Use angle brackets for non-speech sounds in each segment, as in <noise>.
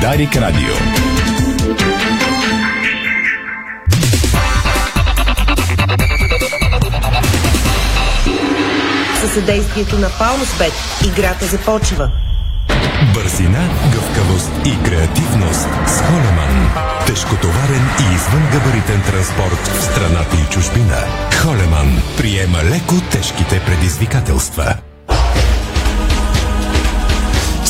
Дарик Радио. Със съдействието на Палмсбет играта започва. Бързина, гъвкавост и креативност с Холеман. Тежкотоварен и извънгабаритен транспорт в страната и чужбина. Холеман приема леко тежките предизвикателства.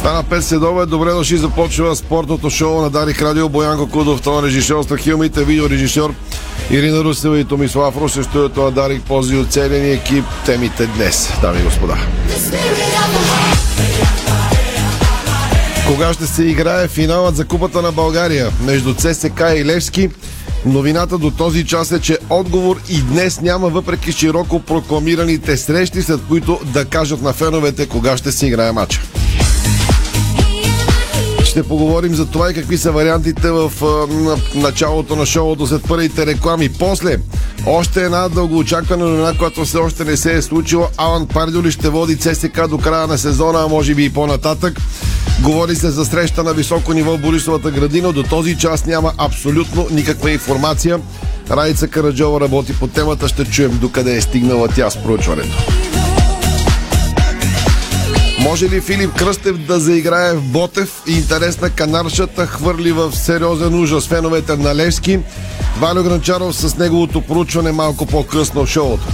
Стана 5 следове. Добре дошли. Започва спортното шоу на Дарик Радио. Боян Кокудов, това режисьор, страхилмите, видеорежисьор Ирина Русева и Томислав Русе. Студиото на Дарик пози от целия ни екип. Темите днес, дами и господа. Кога ще се играе финалът за Купата на България между ЦСК и Левски? Новината до този час е, че отговор и днес няма, въпреки широко прокламираните срещи, след които да кажат на феновете кога ще се играе матча. Ще поговорим за това и какви са вариантите в на, началото на шоуто след първите реклами. После, още една дългоочаквана новина, която все още не се е случила. Алан Пардюли ще води ЦСК до края на сезона, а може би и по-нататък. Говори се за среща на високо ниво в Борисовата градина. До този час няма абсолютно никаква информация. Райца Караджова работи по темата. Ще чуем докъде е стигнала тя с проучването. Може ли Филип Кръстев да заиграе в Ботев? Интересна канаршата хвърли в сериозен ужас феновете на Левски. Валю Гранчаров с неговото проучване малко по-късно в шоуто.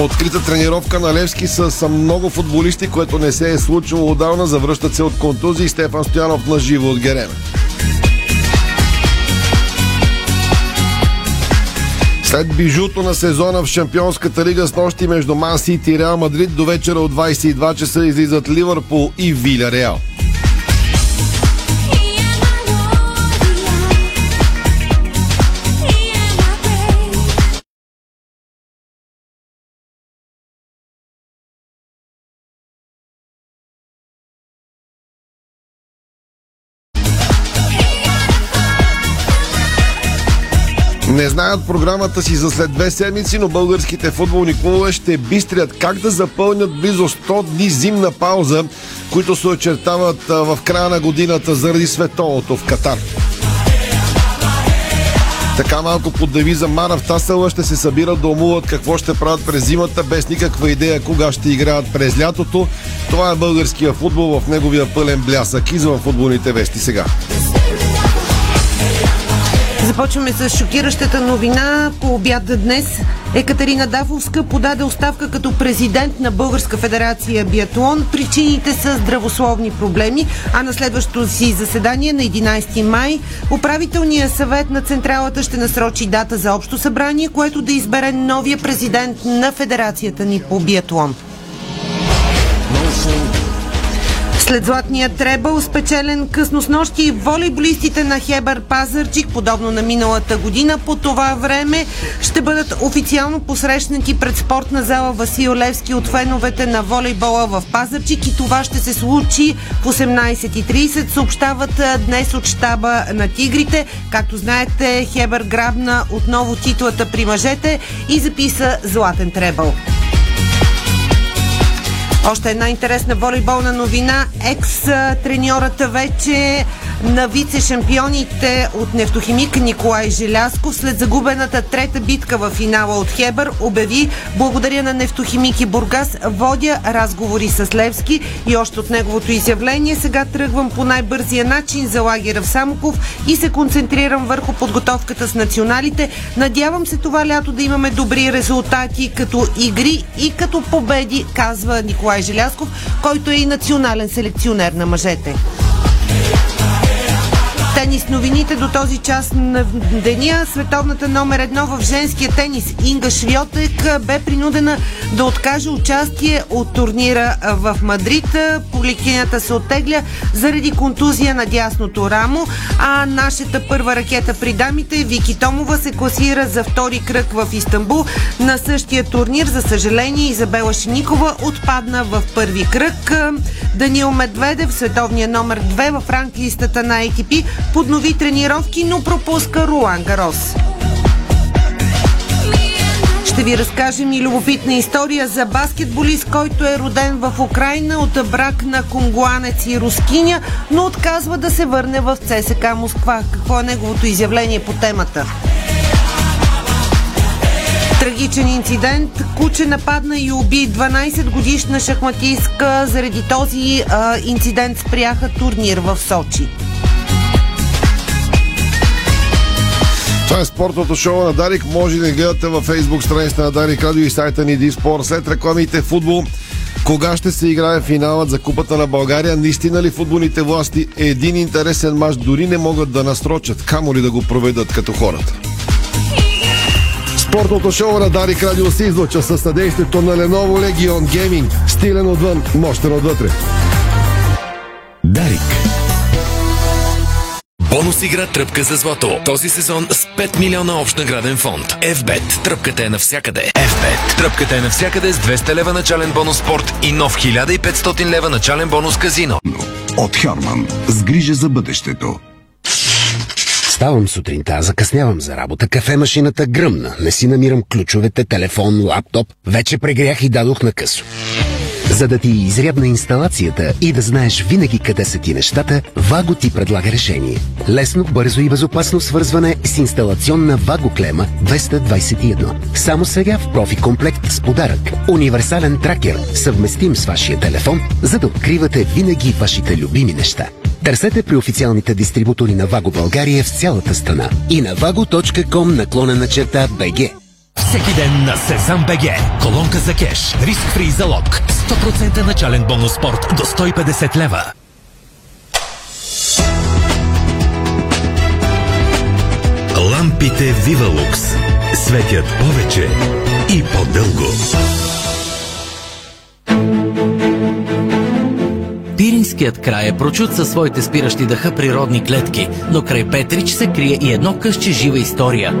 Открита тренировка на Левски с много футболисти, което не се е случило отдавна. Завръщат се от контузии Стефан Стоянов на живо от Герена. След бижуто на сезона в Шампионската лига с нощи между Ман Сити и Реал Мадрид до вечера от 22 часа излизат Ливърпул и Виля знаят програмата си за след две седмици, но българските футболни клубове ще бистрят как да запълнят близо 100 дни зимна пауза, които се очертават в края на годината заради световото в Катар. Така малко под девиза Мара в Тасъла ще се събират да умуват какво ще правят през зимата, без никаква идея кога ще играят през лятото. Това е българския футбол в неговия пълен блясък. Извън футболните вести сега. <laughs> Започваме с шокиращата новина по обяд днес. Екатерина Дафовска подаде оставка като президент на Българска федерация биатлон. Причините са здравословни проблеми, а на следващото си заседание на 11 май управителният съвет на Централата ще насрочи дата за общо събрание, което да избере новия президент на федерацията ни по биатлон. След златния требъл, спечелен късно с нощи, волейболистите на Хебър Пазарчик, подобно на миналата година, по това време ще бъдат официално посрещнати пред спортна зала Васил Левски от феновете на волейбола в Пазарчик и това ще се случи в 18.30, съобщават днес от щаба на Тигрите. Както знаете, Хебър грабна отново титлата при мъжете и записа златен требъл. Още една интересна волейболна новина. Екс-треньората вече на вице-шампионите от нефтохимик Николай Желясков след загубената трета битка в финала от Хебър обяви благодаря на нефтохимик и Бургас водя разговори с Левски и още от неговото изявление сега тръгвам по най-бързия начин за лагера в Самоков и се концентрирам върху подготовката с националите. Надявам се това лято да имаме добри резултати като игри и като победи, казва Николай Желясков, който е и национален селекционер на мъжете. Тенис новините до този час на деня. Световната номер едно в женския тенис Инга Швиотек бе принудена да откаже участие от турнира в Мадрид. Поликинята се оттегля заради контузия на дясното рамо, а нашата първа ракета при дамите Вики Томова се класира за втори кръг в Истанбул. На същия турнир, за съжаление, Изабела Шиникова отпадна в първи кръг. Даниил Медведев, световния номер 2 в ранглистата на ATP, поднови тренировки, но пропуска Руан Гарос. Ще ви разкажем и любопитна история за баскетболист, който е роден в Украина от брак на конгуанец и рускиня, но отказва да се върне в ЦСК Москва. Какво е неговото изявление по темата? Трагичен инцидент. Куче нападна и уби 12 годишна шахматистка. Заради този а, инцидент спряха турнир в Сочи. Това е спортното шоу на Дарик. Може да гледате във фейсбук страницата на Дарик Радио и сайта ни Диспор. След рекламите футбол. Кога ще се играе финалът за Купата на България? Наистина ли футболните власти един интересен мач дори не могат да насрочат, камо ли да го проведат като хората? Спортното шоу на Дарик Радио се излъчва със съдействието на Lenovo Legion Gaming. Стилен отвън, мощен отвътре. Бонус игра Тръпка за злато. Този сезон с 5 милиона общ награден фонд. FBET. Тръпката е навсякъде. FBET. Тръпката е навсякъде с 200 лева начален бонус спорт и нов 1500 лева начален бонус казино. От Хьорман. С грижа за бъдещето. Ставам сутринта, закъснявам за работа, кафемашината гръмна, не си намирам ключовете, телефон, лаптоп, вече прегрях и дадох на късо. За да ти изрядна инсталацията и да знаеш винаги къде са ти нещата, Ваго ти предлага решение. Лесно, бързо и безопасно свързване с инсталационна Ваго клема 221. Само сега в профи комплект с подарък. Универсален тракер, съвместим с вашия телефон, за да откривате винаги вашите любими неща. Търсете при официалните дистрибутори на Ваго България в цялата страна и на vago.com наклонена черта BG. Всеки ден на Сезам БГ. Колонка за кеш. Риск фри залог. 100% начален бонус спорт до 150 лева. Лампите Вивалукс светят повече и по-дълго. Пиринският край е прочут със своите спиращи дъха природни клетки, но край Петрич се крие и едно късче жива история.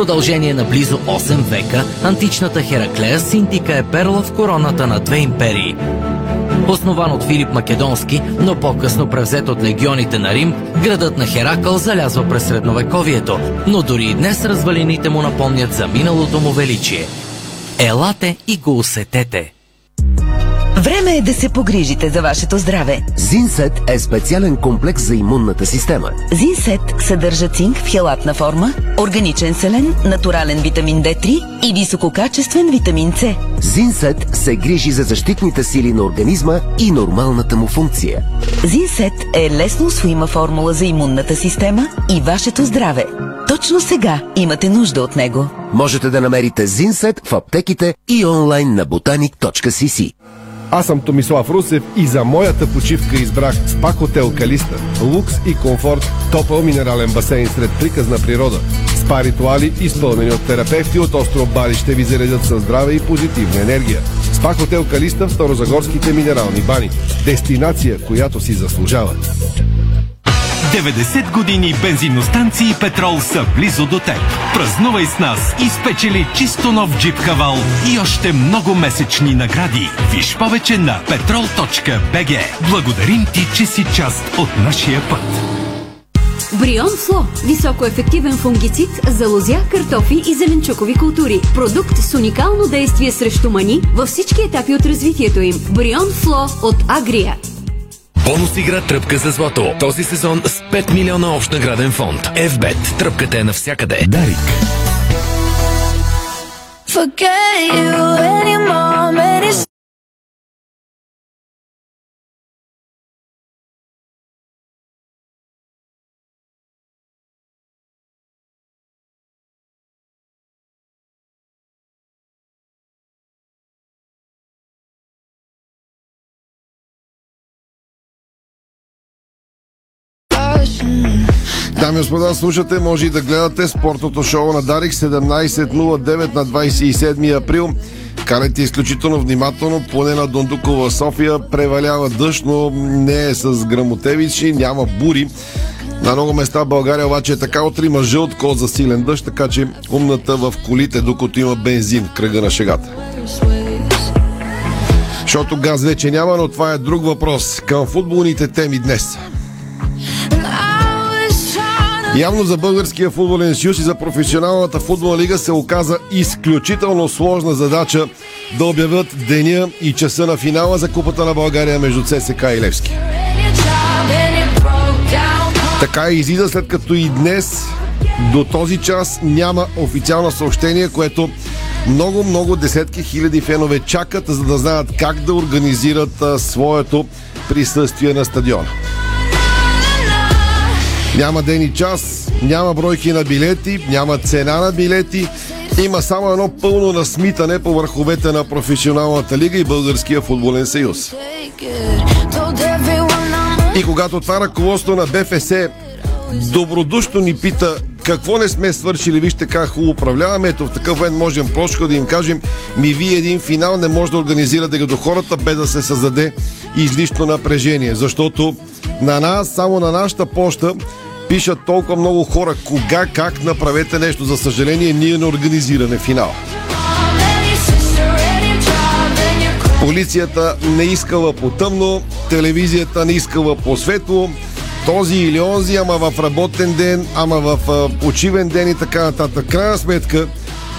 Продължение на близо 8 века, античната Хераклея Синтика е перла в короната на две империи. Основан от Филип Македонски, но по-късно превзет от легионите на Рим, градът на Херакъл залязва през средновековието, но дори и днес развалините му напомнят за миналото му величие. Елате и го усетете! Време е да се погрижите за вашето здраве. Зинсет е специален комплекс за имунната система. Зинсет съдържа цинк в хелатна форма, органичен селен, натурален витамин D3 и висококачествен витамин С. Зинсет се грижи за защитните сили на организма и нормалната му функция. Зинсет е лесно усвоима формула за имунната система и вашето здраве. Точно сега имате нужда от него. Можете да намерите Зинсет в аптеките и онлайн на botanik.cc. Аз съм Томислав Русев и за моята почивка избрах спа хотел Калиста. Лукс и комфорт, топъл минерален басейн сред приказна природа. Спа ритуали, изпълнени от терапевти от остров Бали, ще ви заредят със здраве и позитивна енергия. Спа хотел Калиста в Старозагорските минерални бани. Дестинация, която си заслужава. 90 години бензиностанции Петрол са близо до теб. Празнувай с нас и спечели чисто нов джип Хавал и още много месечни награди. Виж повече на petrol.bg. Благодарим ти, че си част от нашия път. Брион Фло – високоефективен фунгицид за лозя, картофи и зеленчукови култури. Продукт с уникално действие срещу мани във всички етапи от развитието им. Брион Фло от Агрия. Бонус игра Тръпка за злато. Този сезон с 5 милиона общ награден фонд. FBET. Тръпката е навсякъде. Дарик. forget you anymore. Man, Дами и господа, слушате, може и да гледате спортното шоу на Дарик 17.09 на 27 април. Карайте изключително внимателно, поне на Дондукова София превалява дъжд, но не е с грамотевичи, няма бури. На много места в България обаче е така утре има жълт код за силен дъжд, така че умната в колите, докато има бензин в кръга на шегата. Защото газ вече няма, но това е друг въпрос. Към футболните теми днес. Явно за Българския футболен съюз и за професионалната футболна лига се оказа изключително сложна задача да обявят деня и часа на финала за Купата на България между ЦСК и Левски. Така и излиза след като и днес до този час няма официално съобщение, което много, много десетки хиляди фенове чакат, за да знаят как да организират своето присъствие на стадиона. Няма ден и час, няма бройки на билети, няма цена на билети. Има само едно пълно насмитане по върховете на професионалната лига и Българския футболен съюз. И когато това ръководство на БФС добродушно ни пита какво не сме свършили, вижте как хубаво управляваме, ето в такъв момент можем просто да им кажем ми вие един финал не може да организирате до хората без да се създаде излишно напрежение, защото на нас, само на нашата почта пишат толкова много хора кога, как направете нещо. За съжаление, ние не организираме финал. Полицията не искала по тъмно, телевизията не искала по светло, този или онзи, ама в работен ден, ама в почивен ден и така нататък. Крайна сметка,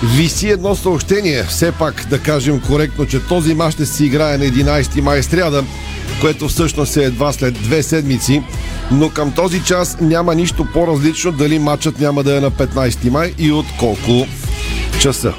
виси едно съобщение, все пак да кажем коректно, че този мач ще си играе на 11 май сряда, което всъщност е едва след две седмици, но към този час няма нищо по-различно дали матчът няма да е на 15 май и от колко часа.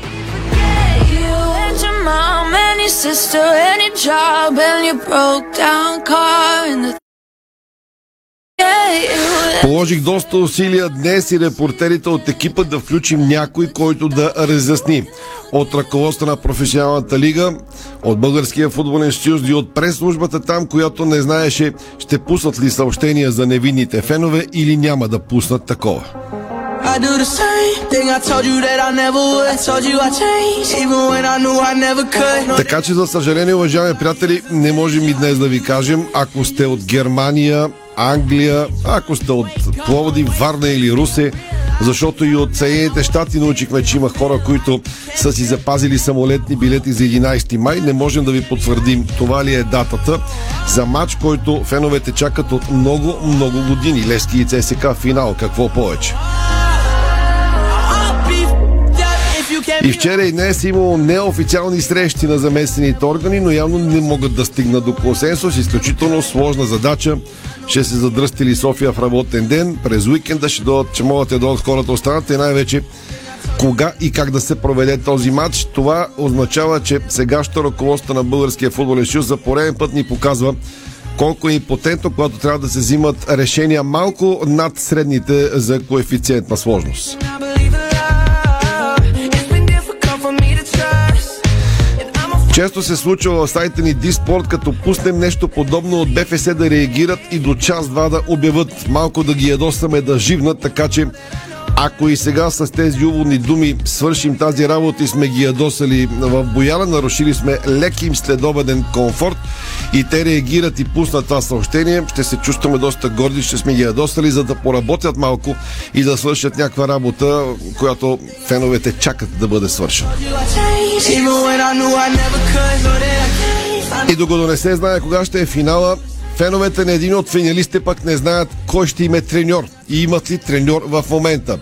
Положих доста усилия днес и репортерите от екипа да включим някой, който да разясни от ръководство на професионалната лига, от Българския футболен съюз и от прес-службата там, която не знаеше ще пуснат ли съобщения за невинните фенове или няма да пуснат такова. I do the same thing I told you that I never would. Told you I changed, even when I knew I never could. No, Така че, за съжаление, уважаеми приятели, не можем и днес да ви кажем, ако сте от Германия, Англия, ако сте от Пловдив, Варна или Русе, защото и от Съединените щати научихме, че има хора, които са си запазили самолетни билети за 11 май. Не можем да ви потвърдим това ли е датата за матч, който феновете чакат от много, много години. Лески и ЦСК финал. Какво повече? И вчера и днес е имало неофициални срещи на заместените органи, но явно не могат да стигнат до консенсус. Изключително сложна задача. Ще се задръстили София в работен ден. През уикенда ще, дойдат, ще могат да дойдат хората от страната и най-вече кога и как да се проведе този матч. Това означава, че сегашното ръководство на Българския футболен съюз за пореден път ни показва колко е импотентно, когато трябва да се взимат решения малко над средните за коефициент на сложност. Често се случва в сайта ни Диспорт, като пуснем нещо подобно от БФС да реагират и до час-два да обяват. Малко да ги ядосаме да живнат, така че ако и сега с тези уводни думи свършим тази работа и сме ги ядосали в бояна, нарушили сме лек им следобеден комфорт и те реагират и пуснат това съобщение, ще се чувстваме доста горди, ще сме ги ядосали, за да поработят малко и да свършат някаква работа, която феновете чакат да бъде свършена. И докато не се знае кога ще е финала, феновете на един от финалистите пък не знаят кой ще им е треньор и имат ли треньор в момента.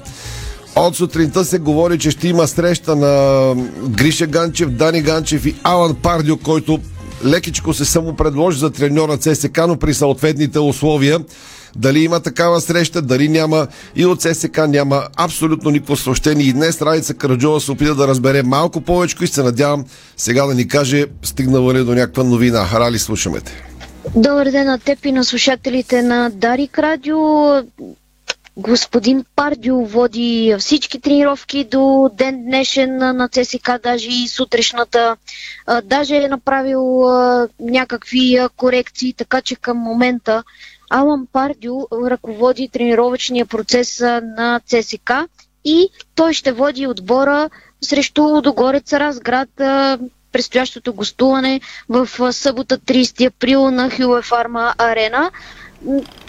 От сутринта се говори, че ще има среща на Гриша Ганчев, Дани Ганчев и Алан Пардио, който лекичко се само предложи за треньор на ЦСК, но при съответните условия. Дали има такава среща, дали няма и от ЦСК няма абсолютно никакво съобщение. И днес Радица Караджова се опита да разбере малко повече и се надявам сега да ни каже стигнала ли до някаква новина. Рали, слушаме те. Добър ден на теб и на слушателите на Дарик Радио. Господин Пардио води всички тренировки до ден днешен на ЦСК, даже и сутрешната. Даже е направил някакви корекции, така че към момента Алан Пардио ръководи тренировъчния процес на ЦСК и той ще води отбора срещу Лудогорец Разград предстоящото гостуване в събота 30 април на Хюе Фарма Арена.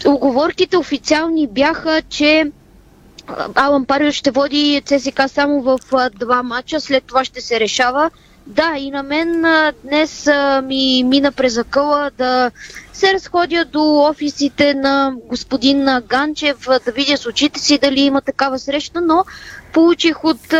Оговорките официални бяха, че Алан Парио ще води ЦСК само в два матча, след това ще се решава Да, и на мен днес ми мина през акъла да се разходя до офисите на господин Ганчев, да видя с очите си дали има такава среща, но получих от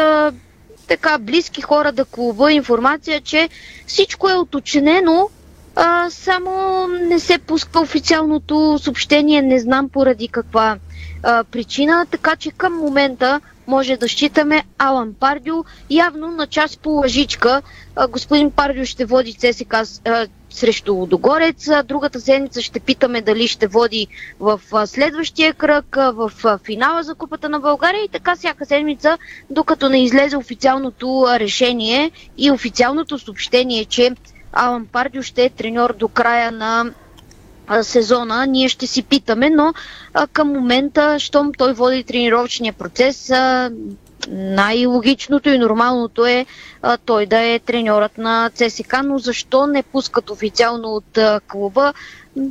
така близки хора да клуба информация, че всичко е уточнено, а, само не се пуска официалното съобщение, не знам поради каква а, причина, така че към момента може да считаме Алан Пардио явно на част по лъжичка. А, господин Пардио ще води ЦСК а, срещу Лудогорец. Другата седмица ще питаме дали ще води в следващия кръг, в финала за Купата на България и така всяка седмица, докато не излезе официалното решение и официалното съобщение, че Алан Пардио ще е треньор до края на сезона, ние ще си питаме, но към момента, щом той води тренировъчния процес, най-логичното и нормалното е а, той да е треньорът на ЦСК, но защо не пускат официално от а, клуба,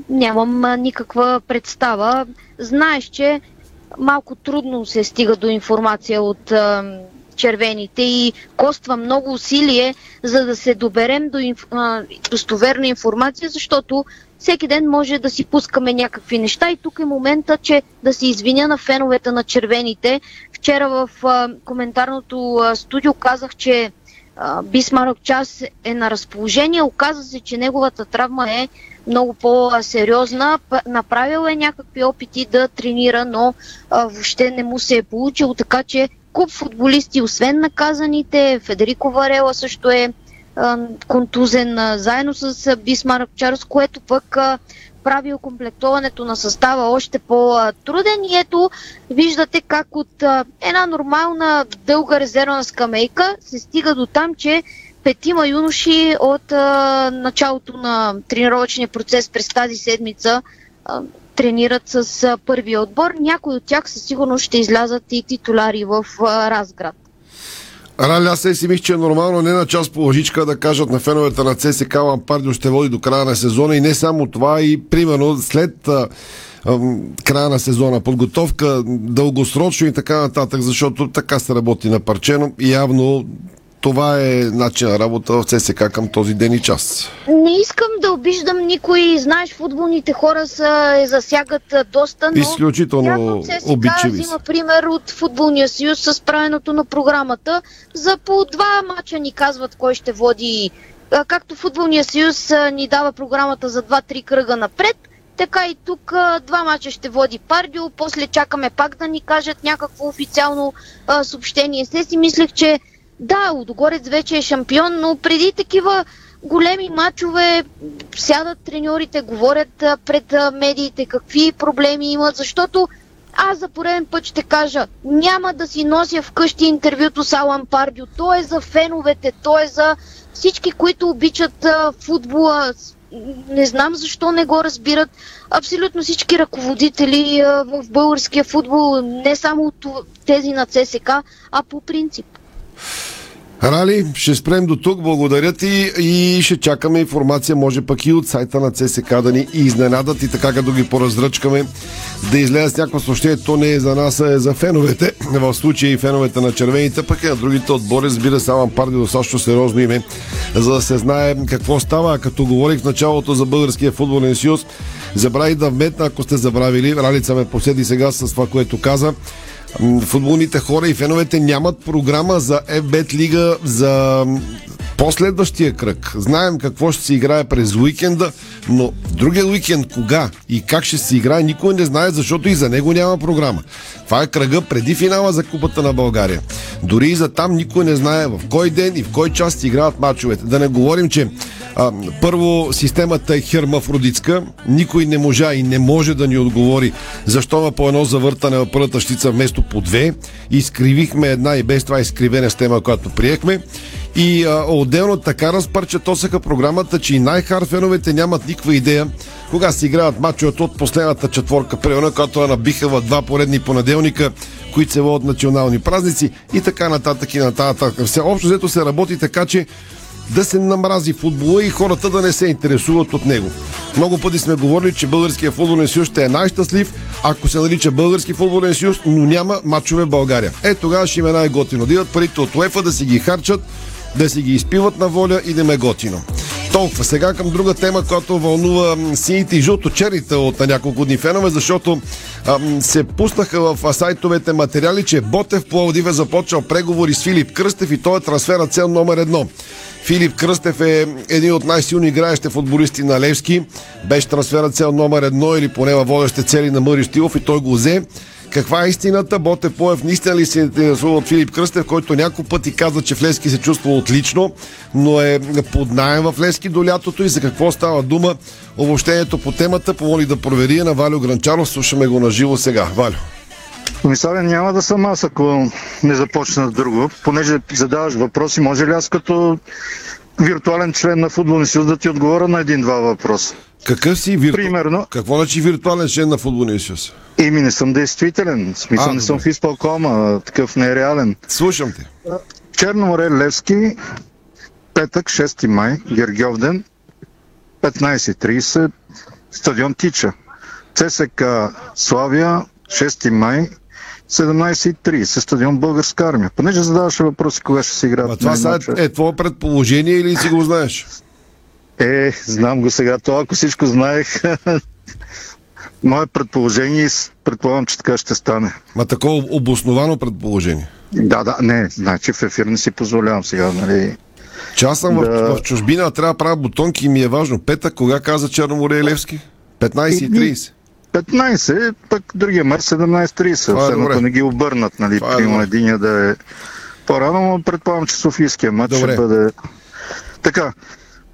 нямам а, никаква представа. Знаеш, че малко трудно се стига до информация от а, червените и коства много усилие, за да се доберем до инф... достоверна информация, защото всеки ден може да си пускаме някакви неща и тук е момента, че да се извиня на феновете на червените. Вчера в а, коментарното а, студио казах, че Бисмарок Час е на разположение. Оказва се, че неговата травма е много по-сериозна. Направил е някакви опити да тренира, но а, въобще не му се е получило, така че куп футболисти, освен наказаните, Федерико Варела също е контузен заедно с а, Бисмарк Чарлз, което пък прави окомплектоването на състава още по-труден и ето виждате как от една нормална дълга резервна скамейка се стига до там, че петима юноши от а, началото на тренировъчния процес през тази седмица а, тренират с а, първия отбор. Някои от тях със сигурност ще излязат и титулари в а, Разград. Рали, аз си мисля, че е нормално не на част по лъжичка да кажат на феновете на ЦСК Лампардио ще води до края на сезона и не само това, и примерно след а, а, края на сезона подготовка, дългосрочно и така нататък, защото така се работи на парчено. И явно това е начин на работа в ЦСК към този ден и час. Не искам да обиждам никой. Знаеш, футболните хора са, е, засягат а, доста, но... Изключително ЦСКА обичави взима пример от футболния съюз с правенето на програмата. За по два мача ни казват кой ще води. Както футболния съюз ни дава програмата за 2-3 кръга напред, така и тук два мача ще води Пардио, после чакаме пак да ни кажат някакво официално а, съобщение. Се си мислех, че да, Лудогорец вече е шампион, но преди такива големи матчове сядат треньорите, говорят пред медиите какви проблеми имат, защото аз за пореден път ще кажа, няма да си нося вкъщи интервюто с Алан Пардио. То е за феновете, то е за всички, които обичат а, футбола. Не знам защо не го разбират. Абсолютно всички ръководители а, в българския футбол, не само от тези на ЦСК, а по принцип. Рали, ще спрем до тук. Благодаря ти и ще чакаме информация, може пък и от сайта на ЦСК да ни изненадат и така като ги поразръчкаме да излезе с някакво съобщение. То не е за нас, а е за феновете. В случая и феновете на червените, пък и на другите отбори. Разбира се, Алан Парди достатъчно сериозно име, за да се знае какво става. А Като говорих в началото за Българския футболен съюз, забравих да вметна, ако сте забравили. Ралица ме поседи сега с това, което каза. Футболните хора и феновете нямат програма за FBET лига за последващия кръг. Знаем какво ще се играе през уикенда, но другия уикенд кога и как ще се играе, никой не знае, защото и за него няма програма. Това е кръга преди финала за Купата на България. Дори и за там никой не знае в кой ден и в кой час ще играят мачовете. Да не говорим, че а, първо, системата е хермафродитска. Никой не можа и не може да ни отговори защо има по едно завъртане в първата щица вместо по две. Изкривихме една и без това изкривена система, която приехме. И а, отделно така разпарчетосаха програмата, че и най-хар феновете нямат никаква идея кога се играят мачовете от последната четворка, примерно, която я набиха в два поредни понеделника, които се водят национални празници и така нататък и нататък. Все общо взето се работи така, че да се намрази футбола и хората да не се интересуват от него. Много пъти сме говорили, че Българския футболен съюз ще е най-щастлив, ако се нарича Български футболен съюз, но няма мачове в България. Е, тогава ще им е най-готино. Да идват парите от УЕФА да си ги харчат да си ги изпиват на воля и да ме готино. Толкова. Сега към друга тема, която вълнува сините и жълто-черните от няколко дни фенове, защото ам, се пуснаха в сайтовете материали, че Ботев Пловдив е започнал преговори с Филип Кръстев и той е трансфера цел номер едно. Филип Кръстев е един от най-силно играещите футболисти на Левски. Беше трансфера цел номер едно или поне във водещите цели на Мъри Стилов и той го взе. Каква е истината? Ботев Поев наистина ли се интересува от Филип Кръстев, който няколко пъти каза, че в Лески се чувства отлично, но е под найем в Лески до лятото и за какво става дума? Обобщението по темата помоли да провери на Валю Гранчаров. Слушаме го на живо сега. Валю. Комисаря, няма да съм аз, ако не започна друго. Понеже задаваш въпроси, може ли аз като виртуален член на футболния съюз да ти отговоря на един-два въпроса? Какъв си вирту... Примерно. Какво значи виртуален член на футболния съюз? Ими не съм действителен. Смисъл А, не съм в изпълкома, такъв не е реален. Слушам те. Черно море, Левски, петък, 6 май, Гергьовден, 15.30, стадион Тича. ЦСК Славия, 6 май, 17.30, стадион Българска армия. Понеже задаваше въпроси кога ще се играят. А това сега е, твое предположение или си го знаеш? Е, знам го сега. Това, ако всичко знаех, <laughs> мое предположение предполагам, че така ще стане. Ма такова обосновано предположение. Да, да, не, значи в ефир не си позволявам сега, нали? Че аз съм Да. в, в чужбина, трябва да правя бутонки и ми е важно. Петък, кога каза Черноморе Левски? 15.30. 15, пък другия мач 17.30, Това е ако не ги обърнат, нали, Това е примерно добре. единия да е по-рано, но предполагам, че Софийския матч Добре. ще бъде... Така,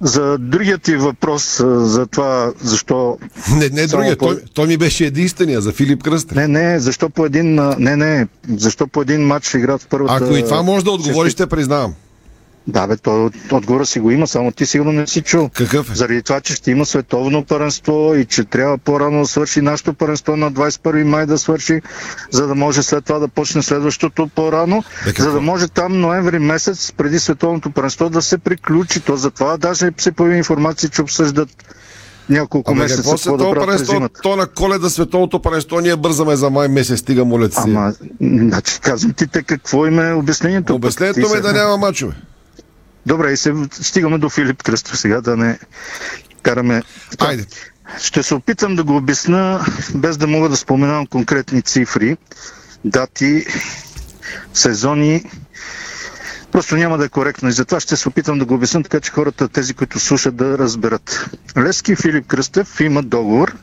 за другият ти въпрос, за това, защо... Не, не Само другия. по- Той, той ми беше единствения за Филип Кръстев. Не, не, защо по един... Не, не, защо по един матч ще играят в първата... Ако и това може да отговориш, ще признавам. Да, бе, то отгоре си го има, само ти сигурно не си чул. Какъв е? Заради това, че ще има световно паренство и че трябва по-рано да свърши нашето паренство на 21 май да свърши, за да може след това да почне следващото по-рано, какво? за да може там ноември месец преди световното паренство да се приключи. То затова даже се появи информация, че обсъждат няколко Абе, месеца какво да световно паренство? зимата. То на коледа световното паренство ние бързаме за май месец, стига молят си. Ама, значи, казвам ти те какво им е обяснението. Обяснението ми е да няма мачове. Добре, и се стигаме до Филип Кръстов сега, да не караме... Айде. Ще се опитам да го обясна, без да мога да споменавам конкретни цифри, дати, сезони. Просто няма да е коректно и затова ще се опитам да го обясня, така че хората, тези, които слушат, да разберат. Лески и Филип Кръстев имат договор,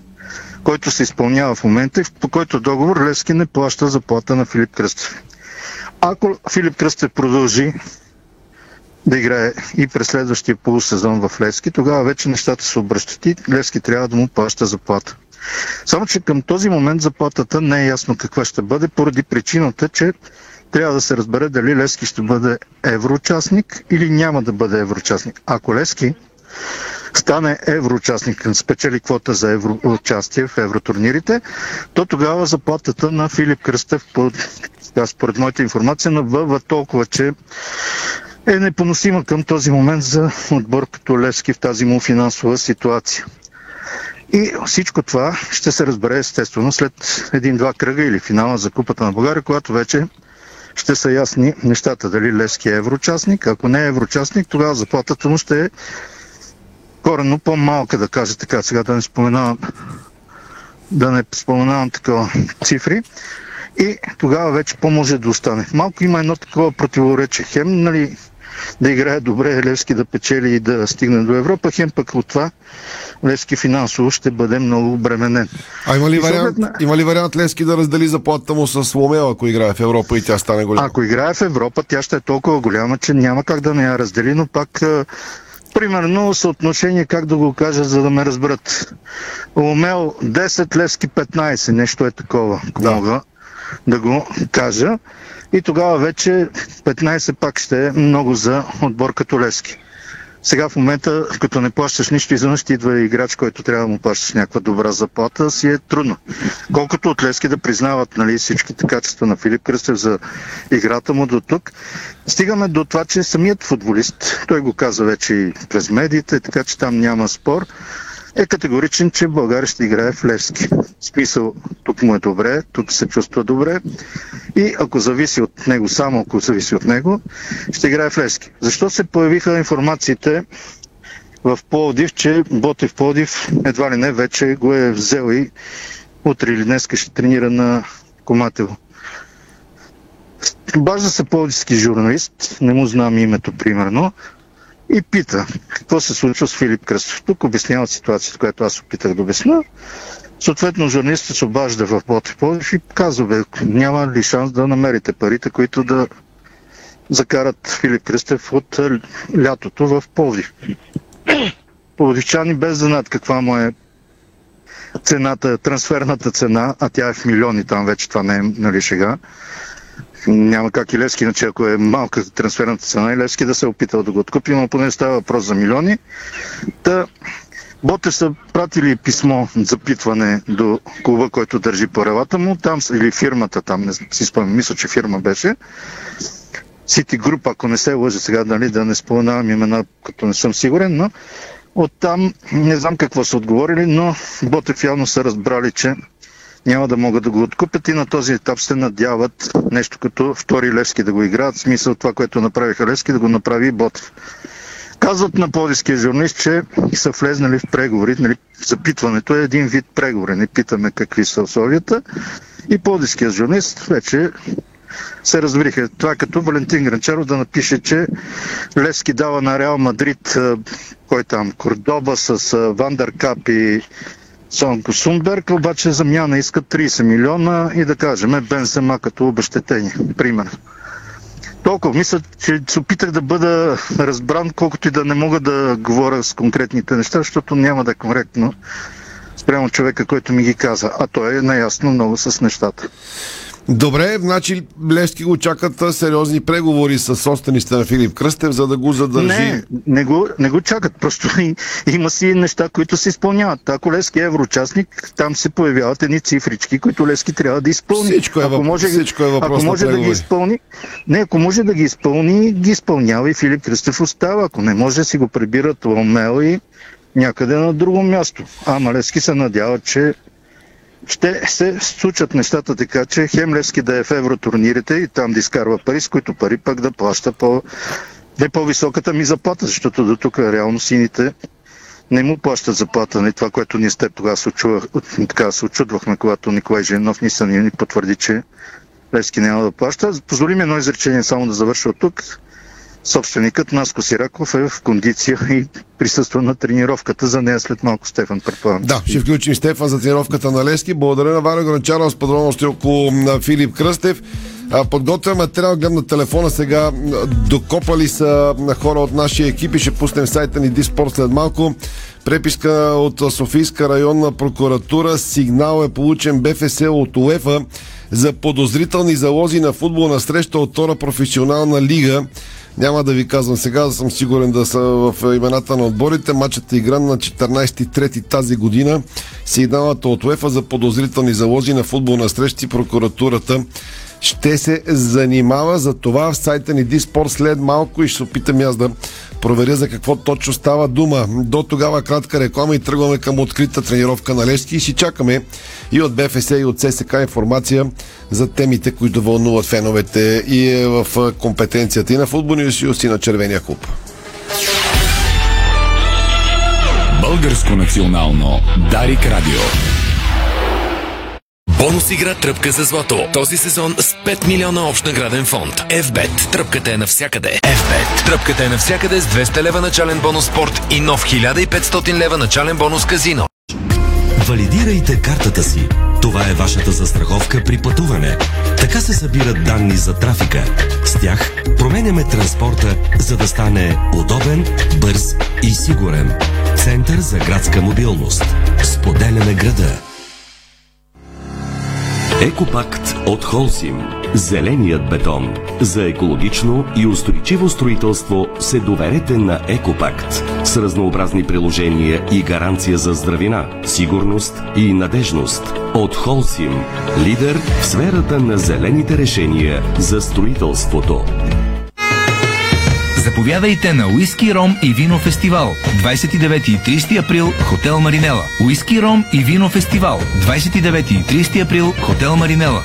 който се изпълнява в момента и по който договор Лески не плаща заплата на Филип Кръстев. Ако Филип Кръстев продължи да играе и през следващия полусезон в Левски, тогава вече нещата се обръщат и Левски трябва да му плаща заплата. Само, че към този момент заплатата не е ясно каква ще бъде, поради причината, че трябва да се разбере дали Левски ще бъде евроучастник или няма да бъде евроучастник. Ако Левски стане евроучастник, спечели квота за евроучастие в евротурнирите, то тогава заплатата на Филип Кръстев, според моята информация, навъва толкова, че е непоносима към този момент за отбор като Левски в тази му финансова ситуация. И всичко това ще се разбере естествено след един-два кръга или финала за Купата на България, когато вече ще са ясни нещата. Дали Левски е евроучастник. Ако не е евроучастник, тогава заплатата му ще е коренно по-малка, да кажа така. Сега да не споменавам да не споменавам такова цифри. И тогава вече по-може да остане. Малко има едно такова противоречие. Хем, нали, да играе добре Левски да печели и да стигне до Европа, хем пък от това Левски финансово ще бъде много обременен. А има ли, вариант, на- има ли вариант Лески да раздели заплатата му с Ломео, ако играе в Европа и тя стане голяма? Ако играе в Европа, тя ще е толкова голяма, че няма как да не я раздели, но пак а, примерно съотношение, как да го кажа, за да ме разберат. Ломел 10, Левски 15, нещо е такова, ако Да. мога да го кажа. И тогава вече 15 пак ще е много за отбор като Левски. Сега в момента, като не плащаш нищо, изведнъж ти идва играч, който трябва да му плащаш някаква добра заплата, си е трудно. Колкото от Левски да признават нали, всичките качества на Филип Кръстев за играта му до тук, стигаме до това, че самият футболист, той го каза вече и през медиите, така че там няма спор, е категоричен, че България ще играе в Левски. Смисъл, тук му е добре, тук се чувства добре и ако зависи от него, само ако зависи от него, ще играе в Левски. Защо се появиха информациите в Пловдив, че Ботев Пловдив едва ли не вече го е взел и утре или днес ще тренира на Коматело. Бажда се пловдивски журналист, не му знам името примерно, и пита какво се случва с Филип Кръстов. Тук обяснява ситуацията, която аз опитах да обясня. Съответно, журналистът се обажда в Ботев Пловдив и казва, бе, няма ли шанс да намерите парите, които да закарат Филип Кръстев от е, лятото в Пловдив. <clears throat> Пловдивчани без да знаят каква му е цената, трансферната цена, а тя е в милиони там вече, това не е нали шега. Няма как и Левски, иначе ако е малка трансферната цена и Левски да се е опитал да го откупи, но поне става въпрос за милиони. Та, Боте са пратили писмо, запитване до клуба, който държи паралата му, там, или фирмата там, не си спомням, мисля, че фирма беше. City Group, ако не се лъжа сега, нали, да не споменавам имена, като не съм сигурен, но оттам не знам какво са отговорили, но Ботев явно са разбрали, че няма да могат да го откупят и на този етап се надяват нещо като втори Левски да го играят. В смисъл това, което направиха Левски, да го направи и Ботев. Казват на подиския журналист, че са влезнали в преговори. Нали, запитването е един вид преговори. Не питаме какви са условията. И подиския журналист вече се разбриха. Това е като Валентин Гранчаров да напише, че Левски дава на Реал Мадрид, кой там, Кордоба с Вандеркап и Сонко Сумберг, обаче замяна искат 30 милиона и да кажем Бенсема като обещетение. Пример. Толкова мисля, че се опитах да бъда разбран, колкото и да не мога да говоря с конкретните неща, защото няма да е коректно спрямо човека, който ми ги каза. А той е наясно много с нещата. Добре, значи Левски го чакат сериозни преговори с собствениците на Филип Кръстев, за да го задържи. Не, не го, не го чакат. Просто и, има си неща, които се изпълняват. Ако Левски е евроучастник, там се появяват едни цифрички, които Левски трябва да изпълни. Всичко е, ако може, всичко е въпрос ако може да ги изпълни, не, ако може да ги изпълни, ги изпълнява и Филип Кръстев остава. Ако не може, си го прибират Ломел и някъде на друго място. Ама Левски се надява, че ще се случат нещата така, че хем Левски да е в евротурнирите и там да изкарва пари, с които пари пък да плаща по не по-високата ми заплата, защото до тук реално сините не му плащат заплата. Не това, което ние с теб тогава се, очувах, така, се очудвахме, когато Николай Женов ни са ни потвърди, че Левски няма да плаща. Позволи ми едно изречение само да завърша от тук. Собственикът Наско Сираков е в кондиция и присъства на тренировката. За нея след малко Стефан предполагам. Да, ще включим Стефан за тренировката на Лески. Благодаря на Ваня Гранчаров с подробности около Филип Кръстев. Подготвяме материал, гледам на телефона сега. Докопали са хора от нашия екип и ще пуснем сайта ни Диспорт след малко. Преписка от Софийска районна прокуратура. Сигнал е получен БФС от УЕФА за подозрителни залози на футболна среща от втора професионална лига. Няма да ви казвам сега, да съм сигурен да са в имената на отборите. Матчът е игран на 14.3 тази година. Сигналът от УЕФА за подозрителни залози на футболна среща и прокуратурата ще се занимава за това в сайта ни Диспорт след малко и ще се опитам аз да проверя за какво точно става дума. До тогава кратка реклама и тръгваме към открита тренировка на Левски и си чакаме и от БФС и от ССК информация за темите, които вълнуват феновете и е в компетенцията и на футболния съюз и на Червения клуб. Българско национално Дарик Радио. Бонус игра Тръпка за злато. Този сезон с 5 милиона общ награден фонд. FBET. Тръпката е навсякъде. FBET. Тръпката е навсякъде с 200 лева начален бонус спорт и нов 1500 лева начален бонус казино. Валидирайте картата си. Това е вашата застраховка при пътуване. Така се събират данни за трафика. С тях променяме транспорта, за да стане удобен, бърз и сигурен. Център за градска мобилност. Споделяме града. Екопакт от Холсим. Зеленият бетон. За екологично и устойчиво строителство се доверете на Екопакт. С разнообразни приложения и гаранция за здравина, сигурност и надежност. От Холсим. Лидер в сферата на зелените решения за строителството. Заповядайте на Уиски, Ром и Вино Фестивал 29 и 30 април Хотел Маринела. Уиски, Ром и Вино Фестивал 29 и 30 април Хотел Маринела.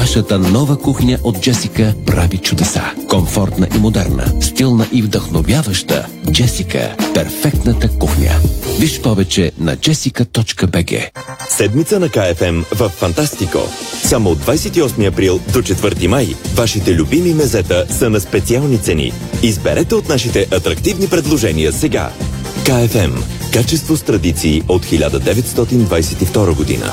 Вашата нова кухня от Джесика прави чудеса. Комфортна и модерна, стилна и вдъхновяваща. Джесика – перфектната кухня. Виж повече на jessica.bg Седмица на КФМ в Фантастико. Само от 28 април до 4 май вашите любими мезета са на специални цени. Изберете от нашите атрактивни предложения сега. КФМ. Качество с традиции от 1922 година.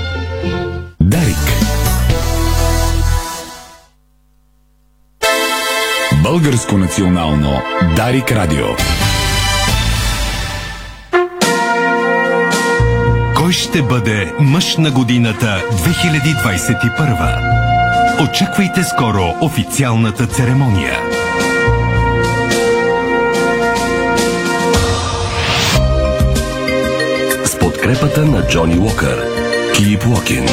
Българско национално Дарик Радио. Кой ще бъде мъж на годината 2021? Очаквайте скоро официалната церемония. С подкрепата на Джони Уокър. Keep Walking.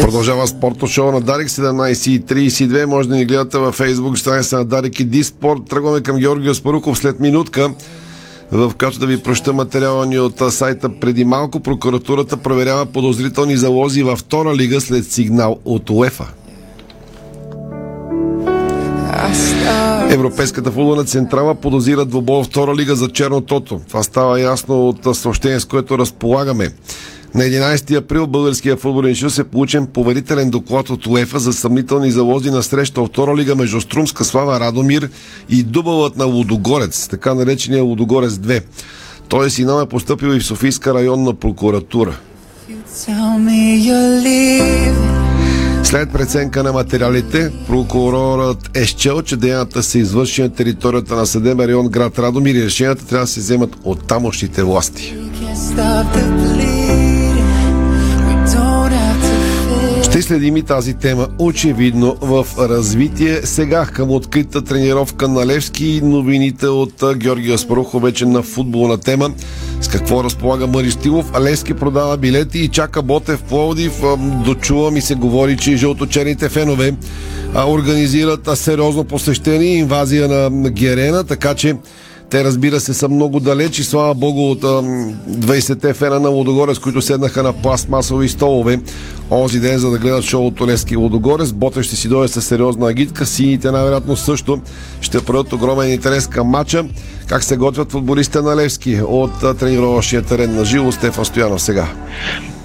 Продължава спорто шоу на Дарик 17.32. Може да ни гледате във Facebook страница на Дарик и Диспорт. Тръгваме към Георгио Спаруков след минутка. В която да ви проща материала ни от сайта преди малко. Прокуратурата проверява подозрителни залози във втора лига след сигнал от УЕФА. Европейската футболна централа подозира двобой втора лига за Черно Тото. Това става ясно от съобщение, с което разполагаме. На 11 април Българския футболен съюз е получен поверителен доклад от УЕФА за съмнителни залози на среща от втора лига между Струмска слава Радомир и дубълът на Лудогорец, така наречения Лудогорец 2. Той сигнал е поступил и в Софийска районна прокуратура. След преценка на материалите, прокурорът е счел, че деянията са извършени на територията на съдебен район град Радомир и решенията трябва да се вземат от тамошните власти. Следим и тази тема очевидно в развитие. Сега към открита тренировка на Левски новините от Георгия Спарухо вече на футболна тема. С какво разполага Мари Стилов? Левски продава билети и чака Ботев Пловдив. Дочува ми се говори, че жълточерните фенове организират сериозно посещение и инвазия на Герена, така че те, разбира се, са много далеч и слава богу от 20-те фена на Лодогорец, които седнаха на пластмасови столове онзи ден, за да гледат шоуто Лески Лодогорец. Боте ще си дойде със сериозна агитка. Сините най-вероятно също ще проявят огромен интерес към матча. Как се готвят футболистите на Левски от тренировъчния терен на живо Стефан Стоянов сега.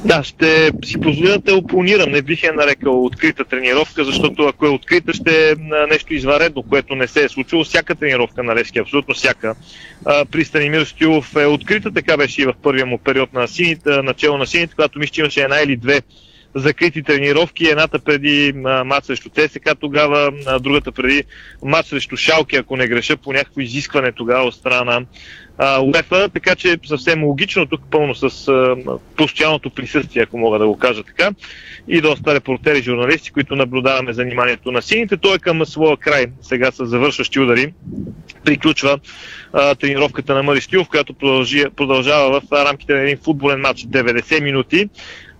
Да, ще си позволя да те опонирам. Не бих я нарекал открита тренировка, защото ако е открита, ще е нещо изваредно, което не се е случило. Всяка тренировка на Левски, абсолютно всяка. При Станимир Стилов е открита, така беше и в първия му период на сините, начало на сините, когато мисля, че имаше една или две закрити тренировки. Едната преди матч срещу ЦСКА тогава, другата преди матч срещу Шалки, ако не греша, по някакво изискване тогава от страна УЕФА, така че съвсем логично тук пълно с а, постоянното присъствие, ако мога да го кажа така, и доста репортери, журналисти, които наблюдаваме заниманието на сините. Той е към своя край сега с завършващи удари приключва а, тренировката на Мари Стилов, която продължава в рамките на един футболен матч 90 минути.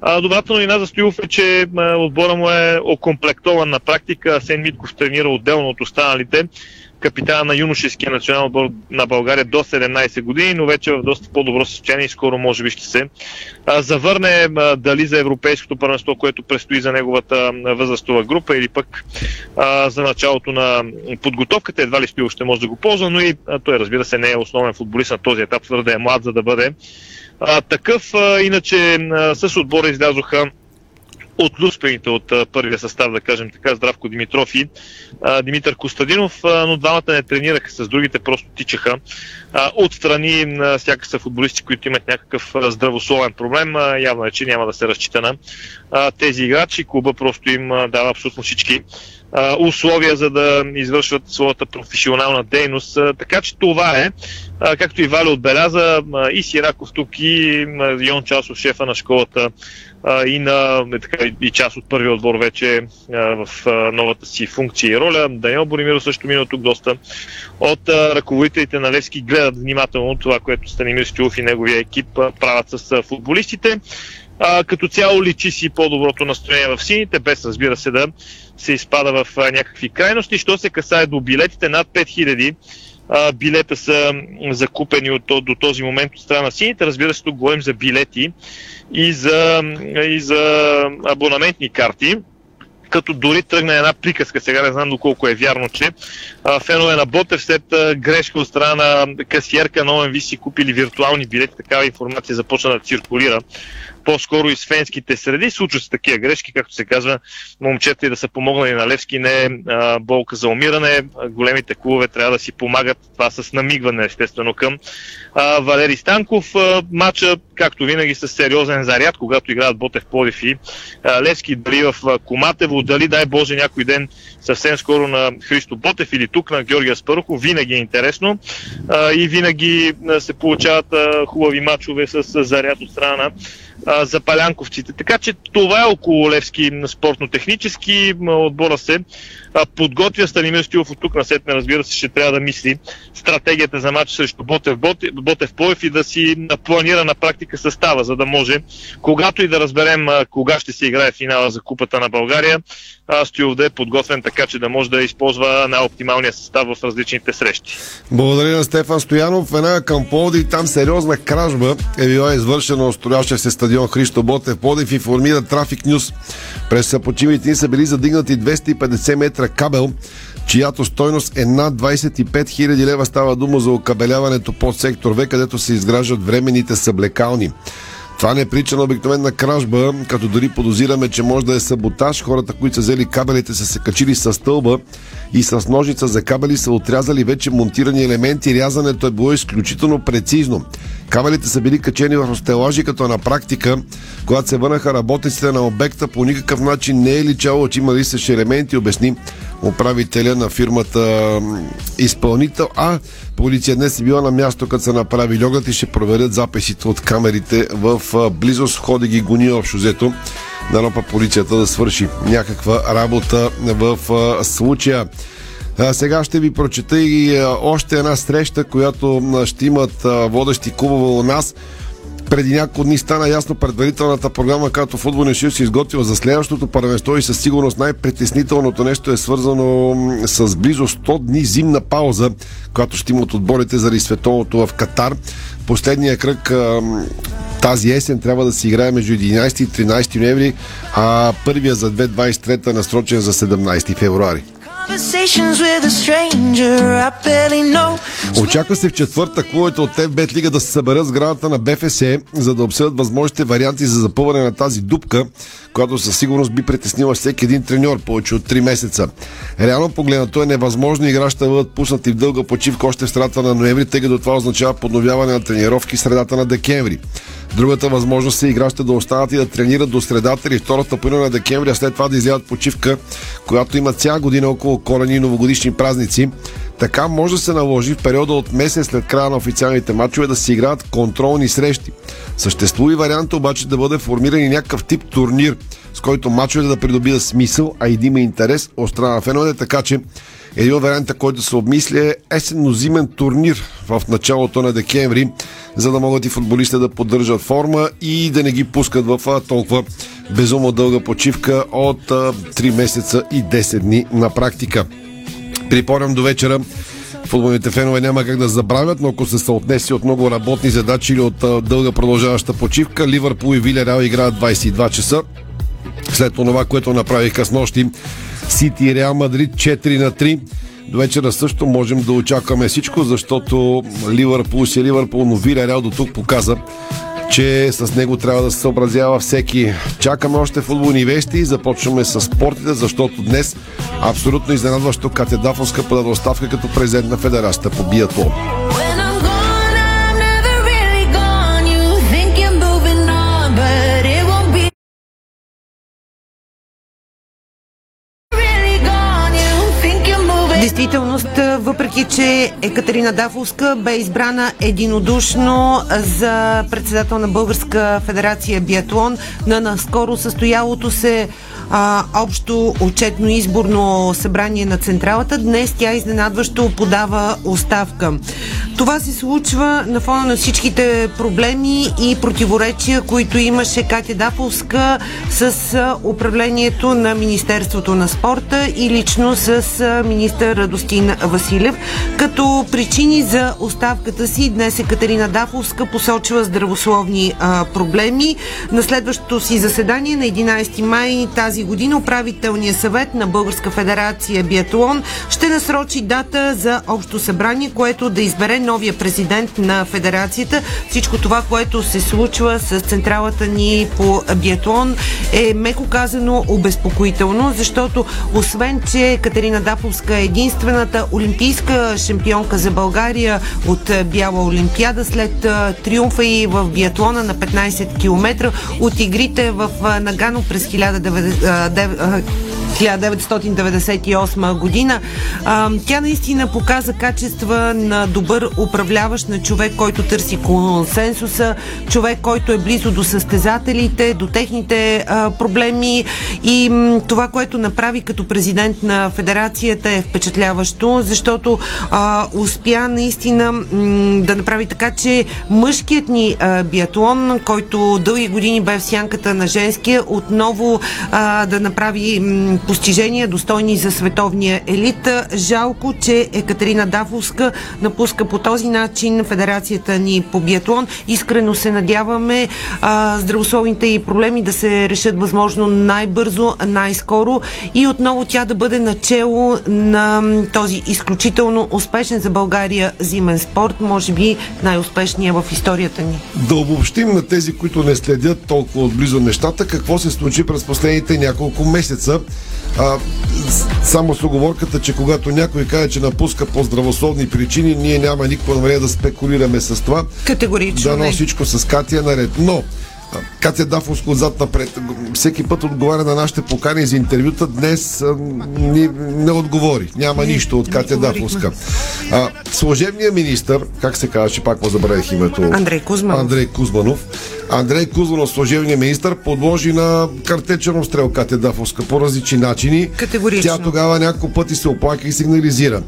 А, добрата новина за Стоилов е, че а, отбора му е окомплектован на практика. Сен Митков тренира отделно от останалите. Капитана на юношеския национал отбор на България до 17 години, но вече в доста по-добро състояние и скоро може би ще се завърне дали за европейското първенство, което предстои за неговата възрастова група или пък за началото на подготовката. Едва ли Стоилов ще може да го ползва, но и той разбира се не е основен футболист на този етап, твърде е млад, за да бъде а, такъв, а, иначе а, с отбора излязоха от люспените от първия състав, да кажем така, Здравко Димитров и а, Димитър Костадинов, а, но двамата не тренираха с другите, просто тичаха а, отстрани на всяка са футболисти, които имат някакъв здравословен проблем. А, явно е, че няма да се разчита на а, тези играчи. Клуба просто им а, дава абсолютно всички а, условия, за да извършват своята професионална дейност. А, така че това е. А, както и Валя отбеляза, а, и Сираков тук, и а, Йон Часов, шефа на школата, а, и на е, така, и част от първия отбор вече а, в а, новата си функция и роля. Даниел Боримиро също мина тук доста от а, ръководителите на Левски гледат внимателно това, което Станимир Стюлов и неговия екип а, правят с а, футболистите. А, като цяло личи си по-доброто настроение в сините, без разбира се да се изпада в а, някакви крайности. Що се касае до билетите, над 5000 а, билета са закупени от, до този момент от страна на сините. Разбира се, тук говорим за билети и за, и за абонаментни карти като дори тръгна една приказка, сега не знам доколко е вярно, че а, фенове на Ботев след а, грешка от страна на касиерка на ОМВ си купили виртуални билети, такава информация започна да циркулира по-скоро и с фенските среди. Случват се такива грешки, както се казва, момчета и да са помогнали на Левски не е болка за умиране. Големите клубове трябва да си помагат това с намигване, естествено, към а, Валери Станков. А, матча, както винаги, с сериозен заряд, когато играят Ботев Плодив и а, Левски, дали в Коматево, дали дай Боже някой ден съвсем скоро на Христо Ботев или тук на Георгия Спарухов, винаги е интересно а, и винаги се получават а, хубави матчове с, с заряд от страна на а, за палянковците. Така че това е около Левски спортно-технически. Отбора се подготвя Станимир Стилов от тук на сетне, разбира се, ще трябва да мисли стратегията за матч срещу Ботев, Ботев, Ботев Поев и да си планира на практика състава, за да може, когато и да разберем кога ще се играе финала за Купата на България, Стоилов да е подготвен така, че да може да използва най-оптималния състав в различните срещи. Благодаря на Стефан Стоянов. Една към Пловдив, там сериозна кражба е била извършена от строящия се стадион Христо Ботев. Пловдив информира Трафик Нюс. През съпочивите ни са били задигнати 250 метра кабел, чиято стойност е над 25 000 лева. Става дума за окабеляването под сектор В, където се изграждат временните съблекални. Това не е прича на обикновена кражба, като дори подозираме, че може да е саботаж. Хората, които са взели кабелите, са се качили с стълба и с ножица за кабели са отрязали вече монтирани елементи. Рязането е било изключително прецизно. Кабелите са били качени в стелажи, като на практика, когато се върнаха работниците на обекта, по никакъв начин не е личало, че има лисещи елементи, обясни управителя на фирмата изпълнител, а полиция днес е била на място, като са направили оглед и ще проверят записите от камерите в близост. Ходи ги гони общо взето. Дано полицията да свърши някаква работа в случая. Сега ще ви прочета и още една среща, която ще имат водещи клубове у нас. Преди няколко дни стана ясно предварителната програма, която футболния съюз се изготвила за следващото първенство и със сигурност най-притеснителното нещо е свързано с близо 100 дни зимна пауза, която ще имат отборите заради световното в Катар. Последния кръг тази есен трябва да се играе между 11 и 13 ноември, а първия за 2023 е насрочен за 17 февруари. Очаква се в четвърта клубовете от ФБЕТ лига да се съберат с градата на БФС, за да обсъдят възможните варианти за запълване на тази дупка, която със сигурност би притеснила всеки един треньор повече от 3 месеца. Реално погледнато е невъзможно играчите да бъдат пуснати в дълга почивка още в страната на ноември, тъй като това означава подновяване на тренировки в средата на декември. Другата възможност е играчите да останат и да тренират до средата или втората половина на декември, а след това да излядат почивка, която има цяла година около колени и новогодишни празници. Така може да се наложи в периода от месец след края на официалните матчове да се играят контролни срещи. Съществува и вариант обаче да бъде формиран и някакъв тип турнир, с който матчовете да придобият смисъл, а и да има интерес от страна на феновете, така че Един от вариантите, който се обмисля е есенно-зимен турнир в началото на декември, за да могат и футболистите да поддържат форма и да не ги пускат в толкова безумно дълга почивка от а, 3 месеца и 10 дни на практика. Припомням до вечера Футболните фенове няма как да забравят, но ако се съотнеси от много работни задачи или от дълга продължаваща почивка, Ливърпул и Вилерал играят 22 часа. След това, което направиха с нощи Сити и Реал Мадрид 4 на 3. До вечера също можем да очакваме всичко, защото Ливърпул си е Ливърпул, но Вилерал до тук показа, че с него трябва да се съобразява всеки. Чакаме още футболни вести и започваме с спортите, защото днес абсолютно изненадващо Катедафовска подаде оставка като президент на Федерацията по биатлон. Действителност, въпреки че Екатерина Дафовска бе избрана единодушно за председател на Българска федерация биатлон на наскоро състоялото се а, общо отчетно изборно събрание на Централата, днес тя изненадващо подава оставка. Това се случва на фона на всичките проблеми и противоречия, които имаше Катя Дафовска с управлението на Министерството на спорта и лично с министър Радостин Василев. Като причини за оставката си днес Екатерина Дафовска посочва здравословни а, проблеми. На следващото си заседание на 11 май тази година управителният съвет на Българска федерация биатлон ще насрочи дата за общо събрание, което да избере новия президент на федерацията. Всичко това, което се случва с централата ни по биатлон е меко казано обезпокоително, защото освен, че Катерина Даповска е единствената олимпийска шампионка за България от Бяла Олимпиада след триумфа и в биатлона на 15 км от игрите в Нагано през 1990 1998 година. А, тя наистина показа качества на добър управляващ, на човек, който търси консенсуса, човек, който е близо до състезателите, до техните а, проблеми и м, това, което направи като президент на федерацията е впечатляващо, защото а, успя наистина м, да направи така, че мъжкият ни а, биатлон, който дълги години бе в сянката на женския, отново а, да направи м, постижения, достойни за световния елит. Жалко, че Екатерина Дафовска напуска по този начин Федерацията ни по биатлон. Искрено се надяваме а, здравословните и проблеми да се решат възможно най-бързо, най-скоро и отново тя да бъде начало на този изключително успешен за България зимен спорт, може би най-успешния в историята ни. Да обобщим на тези, които не следят толкова отблизо нещата, какво се случи през последните няколко месеца. А, само с оговорката, че когато някой каже, че напуска по здравословни причини, ние няма никакво намерение да спекулираме с това. Категорично. Дано не. всичко с Катя е наред. Но Катя Дафовско отзад напред. Всеки път отговаря на нашите покани за интервюта. Днес а, ни, не отговори. Няма нищо от Катя Дафовска. А, служебният министр, как се казваше, пак му забравих името. Андрей Кузманов. Андрей Кузманов. Андрей Кузманов, служебният министр, подложи на картечен обстрел Катя Дафовска по различни начини. Категорично. Тя тогава няколко пъти се оплака и сигнализира.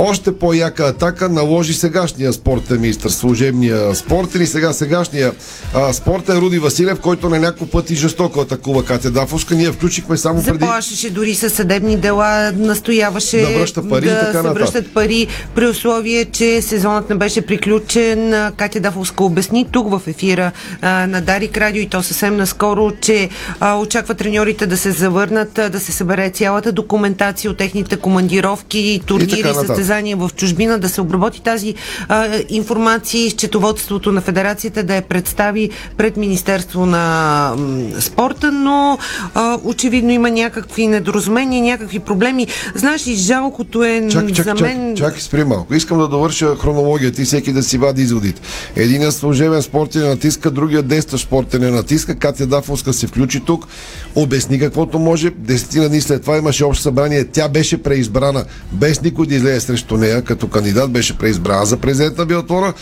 Още по-яка атака наложи сегашния спортен министр, служебния спортен и сега сегашния а, спортен Руди Василев, който на няколко пъти жестоко атакува Катя Дафовска. Ние включихме само преди... Заплашеше дори със съдебни дела, настояваше Да връща пари и да така се връщат пари при условие, че сезонът не беше приключен. Катя Дафовска обясни тук в ефира а, на Дарик Радио и то съвсем наскоро, че а, очаква треньорите да се завърнат, да се събере цялата документация от техните командировки, турнири, така състезания в чужбина, да се обработи тази а, информация и счетоводството на федерацията да я представи пред Министерство на м, спорта, но а, очевидно има някакви недоразумения, някакви проблеми. Знаеш ли, жалкото е Чак, чак, за мен... чак, чак, спри малко. Искам да довърша хронологията и всеки да си вади изводите. Единият служебен спортен натиска, другия действащ спортен я натиска. Катя Дафовска се включи тук, обясни каквото може. Десетина дни след това имаше общо събрание. Тя беше преизбрана, без никой да излезе срещу срещу нея като кандидат, беше преизбрана за президент на биатлона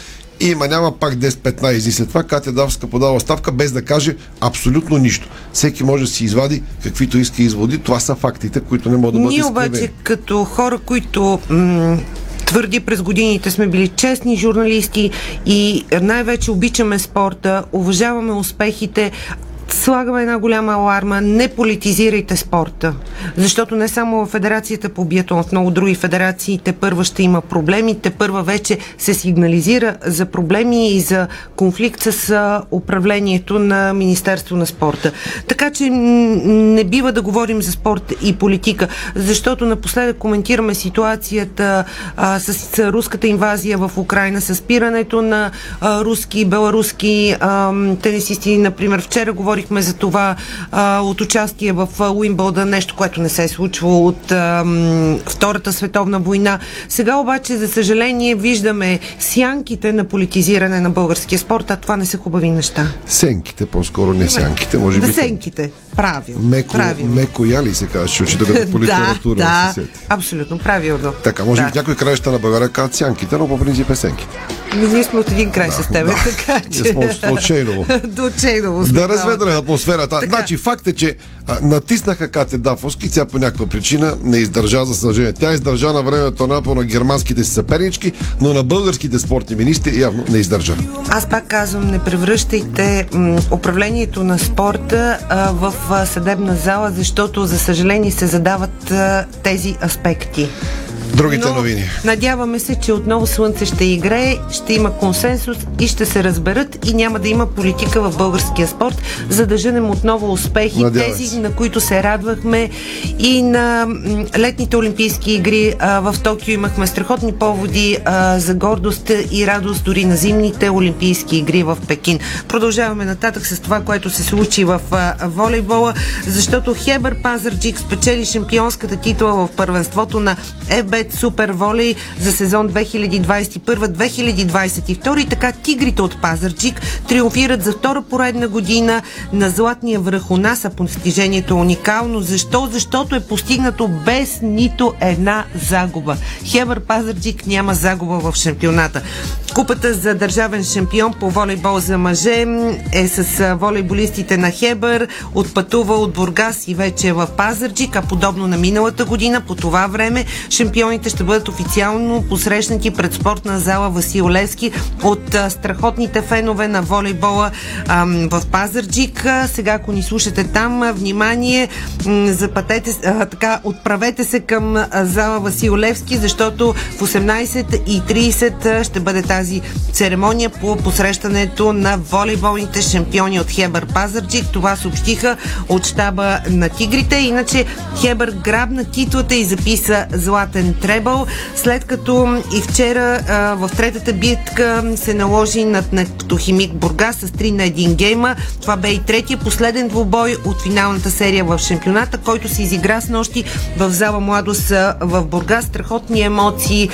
и има няма пак 10-15 дни след това Катя Давска подава ставка без да каже абсолютно нищо. Всеки може да си извади каквито иска изводи. Това са фактите, които не могат да бъдат Ние обаче изкривени. като хора, които м- твърди през годините сме били честни журналисти и най-вече обичаме спорта, уважаваме успехите, слагаме една голяма аларма, не политизирайте спорта. Защото не само в Федерацията по биатлон, в много други федерации те първа ще има проблеми, те първа вече се сигнализира за проблеми и за конфликт с управлението на Министерство на спорта. Така че не бива да говорим за спорт и политика, защото напоследък коментираме ситуацията а, с, руската инвазия в Украина, с спирането на а, руски, беларуски а, тенисисти. Например, вчера говорихме за това а, от участие в Уимбълда, нещо, което не се е случвало от а, м, Втората световна война. Сега обаче, за съжаление, виждаме сянките на политизиране на българския спорт, а това не са хубави неща. Сенките, по-скоро не сянките, може би. За сенките. Правилно. Меко, правилно. меко яли се казваше, учителят <laughs> по литература. да, да, абсолютно правилно. Така, може да. би в някои краища на България казват сянките, но по принцип е сенките. Ние сме от един край с тебе, така че... Ние сме от- от Шейново. <laughs> До Чейново сме. Да разведраме атмосферата. Значи факт е, че а, натиснаха Кате Дафовски, тя по някаква причина не издържа за съжаление. Тя издържа на времето напо на германските си съпернички, но на българските спортни министри явно не издържа. Аз пак казвам, не превръщайте м, управлението на спорта а, в а, съдебна зала, защото, за съжаление, се задават а, тези аспекти другите Но, новини. Надяваме се, че отново Слънце ще играе, ще има консенсус и ще се разберат и няма да има политика в българския спорт, за да женем отново успехи, Надявай тези, се. на които се радвахме и на летните Олимпийски игри а, в Токио имахме страхотни поводи а, за гордост и радост дори на зимните Олимпийски игри в Пекин. Продължаваме нататък с това, което се случи в а, волейбола, защото Хебър Пазарджик спечели шампионската титла в първенството на ЕБ 5 суперволей за сезон 2021-2022. Така тигрите от Пазарджик триумфират за втора поредна година на Златния връх у нас, а постижението е уникално. Защо? Защото е постигнато без нито една загуба. Хебър Пазарджик няма загуба в шампионата. Купата за държавен шампион по волейбол за мъже е с волейболистите на Хебър, отпътува от Бургас и вече е в Пазарджик, а подобно на миналата година по това време шампион шампионите ще бъдат официално посрещнати пред спортна зала Васил Левски от а, страхотните фенове на волейбола ам, в Пазарджик. А, Сега, ако ни слушате там, а, внимание, с- а, така, отправете се към а, зала Васил Левски, защото в 18.30 а, ще бъде тази церемония по посрещането на волейболните шампиони от Хебър Пазарджик. Това съобщиха от щаба на Тигрите. Иначе Хебър грабна титлата и записа златен требъл, след като и вчера в третата битка се наложи над Нефтохимик Бургас с 3 на 1 гейма. Това бе и третия последен двубой от финалната серия в шампионата, който се изигра с нощи в зала Младост в Бургас. Страхотни емоции,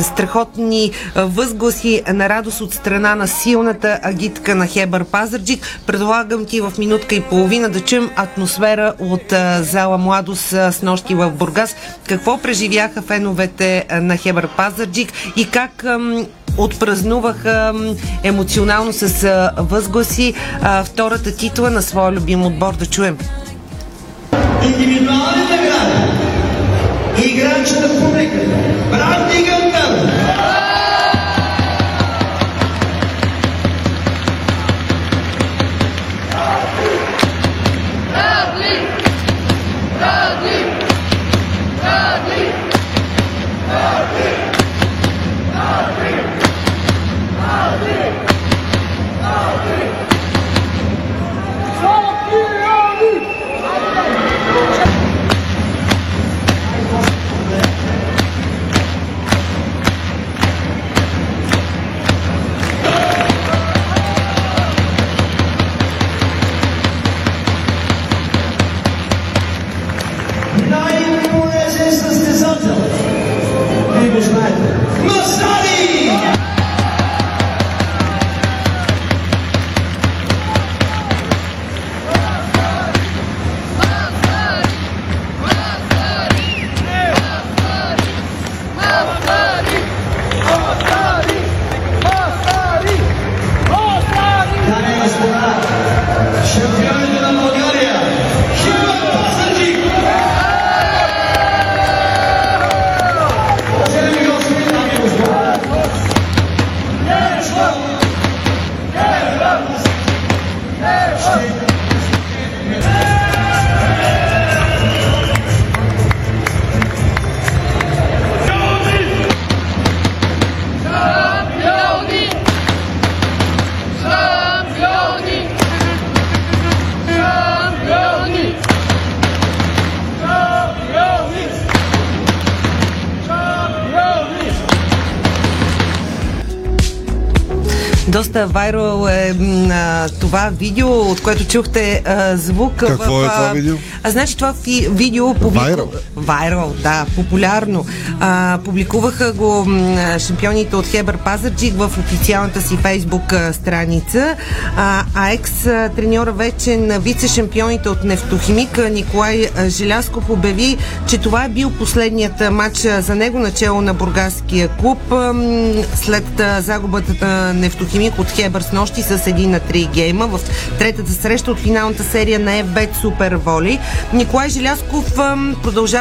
страхотни възгласи на радост от страна на силната агитка на Хебър Пазарджик. Предлагам ти в минутка и половина да чуем атмосфера от зала Младост с нощи в Бургас. Какво преживяха феновете а, на Хебър Пазарджик и как отпразнуваха емоционално с възгласи втората титла на своя любим отбор. Да чуем. Индивидуални награди. Играчната публика. Бранди Гънтър. Най-полезен състезател. Вие го знаете. Масари! Шампионите вайрал е а, това видео, от което чухте а, звук. Какво в, е това видео? А, значи това фи, видео... Вайрал? Вайрал, да, популярно. А, публикуваха го шампионите от Хебър Пазарджик в официалната си фейсбук страница. А, а екс а, треньора вече на вице-шампионите от Нефтохимик Николай Желясков обяви, че това е бил последният матч за него начало на бургаския клуб след загубата на Нефтохимик от Хебър с нощи с 1 на 3 гейма в третата среща от финалната серия на FBET Супер Воли. Николай Желясков а,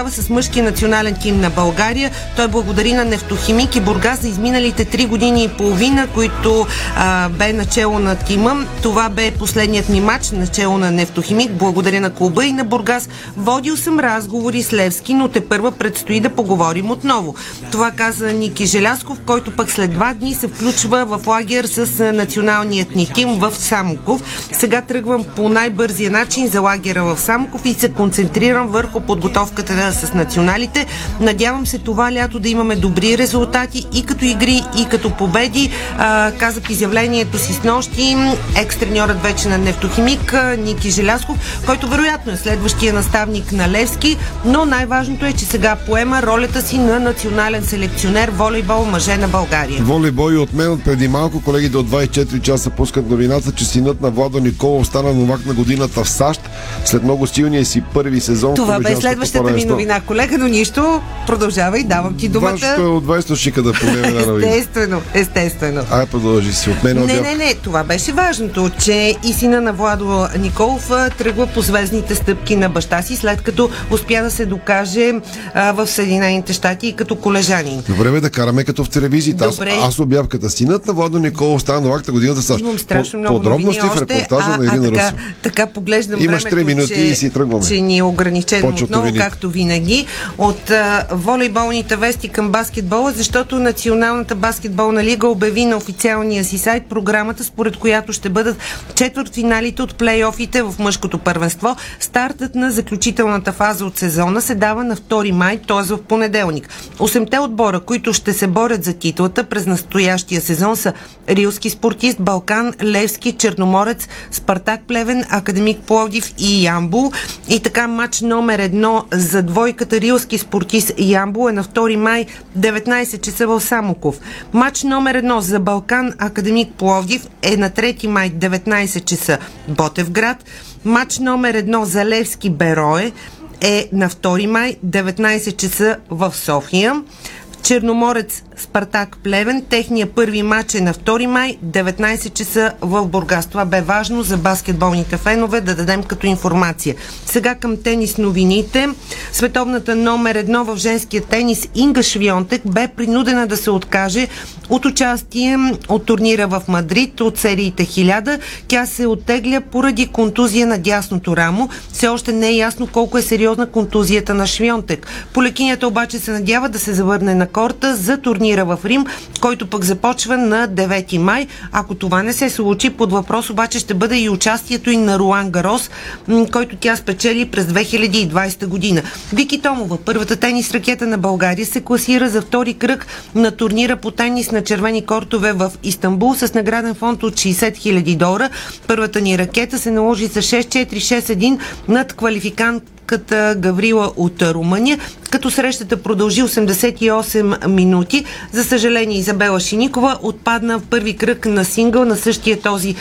продължава с мъжкия национален тим на България. Той благодари на Нефтохимик и Бургас за изминалите 3 години и половина, които а, бе начало на тима. Това бе последният ми матч начало на Нефтохимик. Благодаря на клуба и на Бургас. Водил съм разговори с Левски, но те първа предстои да поговорим отново. Това каза Ники Желясков, който пък след два дни се включва в лагер с националният ни тим в Самоков. Сега тръгвам по най-бързия начин за лагера в Самоков и се концентрирам върху подготовката с националите. Надявам се това лято да имаме добри резултати и като игри, и като победи. А, каза в изявлението си с нощи екс-треньорът вече на Нефтохимик Ники Желясков, който вероятно е следващия наставник на Левски, но най-важното е, че сега поема ролята си на национален селекционер волейбол мъже на България. Волейбол и от мен от преди малко колегите от 24 часа пускат новината, че синът на Владо Николов стана новак на годината в САЩ след много силния си първи сезон. Това бе следващата ми първенство. Новина, колега, но нищо. Продължавай, давам ти думата. Вашето е от 20 шика да една новина. Естествено, естествено. Ай, продължи си. От мен Не, обяв. не, не, това беше важното, че и сина на Владо Николов тръгва по звездните стъпки на баща си, след като успя да се докаже а, в Съединените щати и като колежанин. Добре, бе, да караме като в телевизията. Аз, аз обявката. Синът на Владо Николов стана на годината САЩ. Имам страшно много Подробности в репортажа а, на Ирина така, Русо. така поглеждам Имаш времето, три минути че, и си тръгваме. че ни е ограничено отново, както винаги, от а, волейболните вести към баскетбола, защото Националната баскетболна лига обяви на официалния си сайт програмата, според която ще бъдат четвъртфиналите от плейофите в мъжкото първенство. Стартът на заключителната фаза от сезона се дава на 2 май, т.е. в понеделник. Осемте отбора, които ще се борят за титлата през настоящия сезон са Рилски спортист, Балкан, Левски, Черноморец, Спартак Плевен, Академик Пловдив и Ямбул. И така матч номер едно за двойката Рилски спортист Ямбул е на 2 май 19 часа в Самоков. Матч номер едно за Балкан Академик Пловдив е на 3 май 19 часа Ботевград. Матч номер едно за Левски Берое е на 2 май 19 часа в София. Черноморец Спартак Плевен. Техния първи матч е на 2 май, 19 часа в Бургас. Това бе важно за баскетболните фенове да дадем като информация. Сега към тенис новините. Световната номер едно в женския тенис Инга Швионтек бе принудена да се откаже от участие от турнира в Мадрид от сериите 1000. Тя се оттегля поради контузия на дясното рамо. Все още не е ясно колко е сериозна контузията на Швионтек. Полекинята обаче се надява да се завърне на корта за турнира в Рим, който пък започва на 9 май. Ако това не се случи, под въпрос обаче ще бъде и участието и на Руан Гарос, който тя спечели през 2020 година. Вики Томова, първата тенис ракета на България, се класира за втори кръг на турнира по тенис на червени кортове в Истанбул с награден фонд от 60 000 долара. Първата ни ракета се наложи за 6-4-6-1 над квалификант шведката Гаврила от Румъния, като срещата продължи 88 минути. За съжаление, Изабела Шиникова отпадна в първи кръг на сингъл на същия този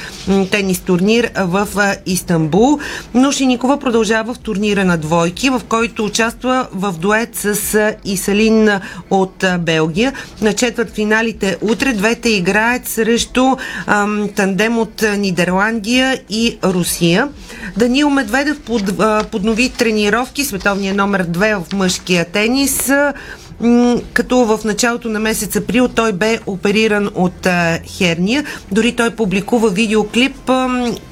тенис турнир в Истанбул. Но Шиникова продължава в турнира на двойки, в който участва в дует с Исалин от Белгия. На четвърт финалите утре двете играят срещу ам, тандем от Нидерландия и Русия. Даниил Медведев под, а, поднови тренировки, световния номер 2 в мъжкия тенис като в началото на месец април той бе опериран от херния. Дори той публикува видеоклип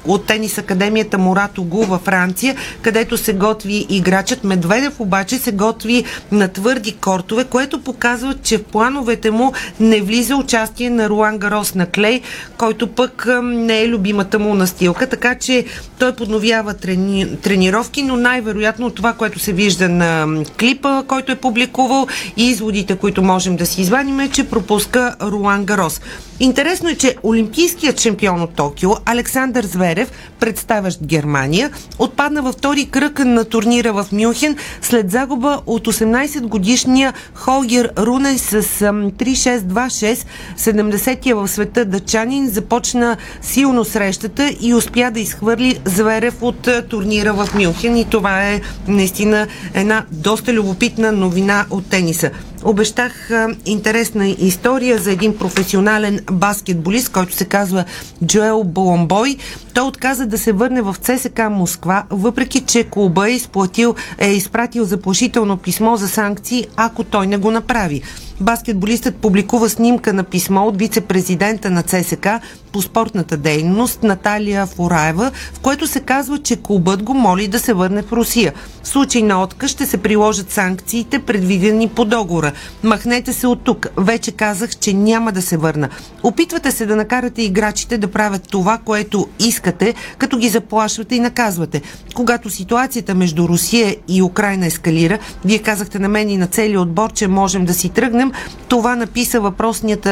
от тенис академията Морато Гу във Франция, където се готви играчът. Медведев обаче се готви на твърди кортове, което показва, че в плановете му не влиза участие на Руан Гарос на Клей, който пък не е любимата му настилка, така че той подновява трени, тренировки, но най-вероятно това, което се вижда на клипа, който е публикувал и изводите, които можем да си извадим е, че пропуска Руан Гарос. Интересно е, че олимпийският шампион от Токио Александър Зверев, представящ Германия, отпадна във втори кръг на турнира в Мюнхен след загуба от 18 годишния Холгер Руне с 3-6-2-6. 70-я в света дъчанин започна силно срещата и успя да изхвърли Зверев от турнира в Мюнхен и това е наистина една доста любопитна новина от тениса. Обещах интересна история за един професионален баскетболист, който се казва Джоел Боломбой. Той отказа да се върне в ЦСК Москва, въпреки че клуба е, изплатил, е изпратил заплашително писмо за санкции, ако той не го направи. Баскетболистът публикува снимка на писмо от вице-президента на ЦСК по спортната дейност Наталия Фораева, в което се казва, че клубът го моли да се върне в Русия. В случай на отказ ще се приложат санкциите, предвидени по договора. Махнете се от тук. Вече казах, че няма да се върна. Опитвате се да накарате играчите да правят това, което искате, като ги заплашвате и наказвате. Когато ситуацията между Русия и Украина ескалира, вие казахте на мен и на целия отбор, че можем да си тръгнем. Това написа въпросният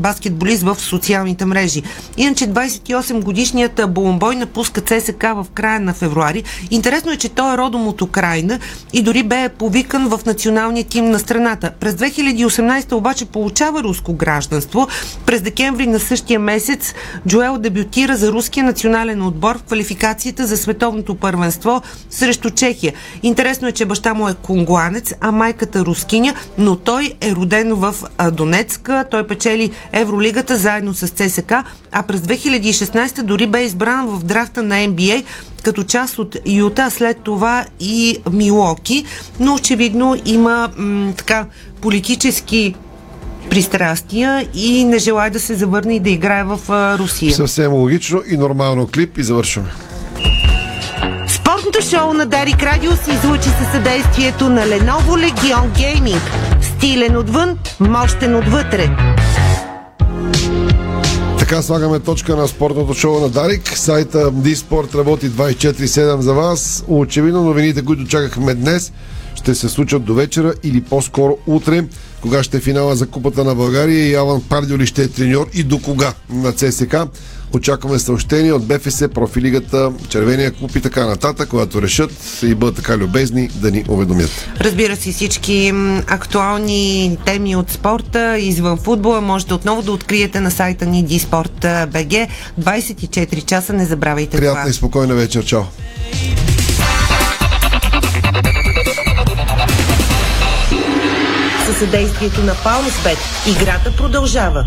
баскетболист в социалните мрежи. Иначе 28 годишният Боломбой напуска ЦСК в края на февруари. Интересно е, че той е родом от Украина и дори бе повикан в националния тим на страната. През 2018 обаче получава руско гражданство. През декември на същия месец Джоел дебютира за руския национален отбор в квалификацията за световното първенство срещу Чехия. Интересно е, че баща му е конгуанец, а майката рускиня, но той е роден в Донецка. Той печели Евролигата заедно с ЦСК, а през 2016 дори бе избран в драфта на NBA като част от Юта, след това и Милоки, но очевидно има м- така политически пристрастия и не желая да се завърне и да играе в Русия. Съвсем логично и нормално клип и завършваме. Спортното шоу на Дарик Радио се излучи със съдействието на Lenovo Legion Gaming. Стилен отвън, мощен отвътре. Така слагаме точка на спортното шоу на Дарик. Сайта Диспорт работи 24-7 за вас. Очевидно новините, които чакахме днес, ще се случат до вечера или по-скоро утре, кога ще е финала за Купата на България и Алан Пардиоли ще е треньор и до кога на ЦСК. Очакваме съобщения от БФС, профилигата, Червения клуб и така нататък, когато решат и бъдат така любезни да ни уведомят. Разбира се, всички актуални теми от спорта извън футбола можете отново да откриете на сайта ни dsport.bg. 24 часа, не забравяйте Приятна това. и спокойна вечер. Чао! Със съдействието на Паунсбет играта продължава.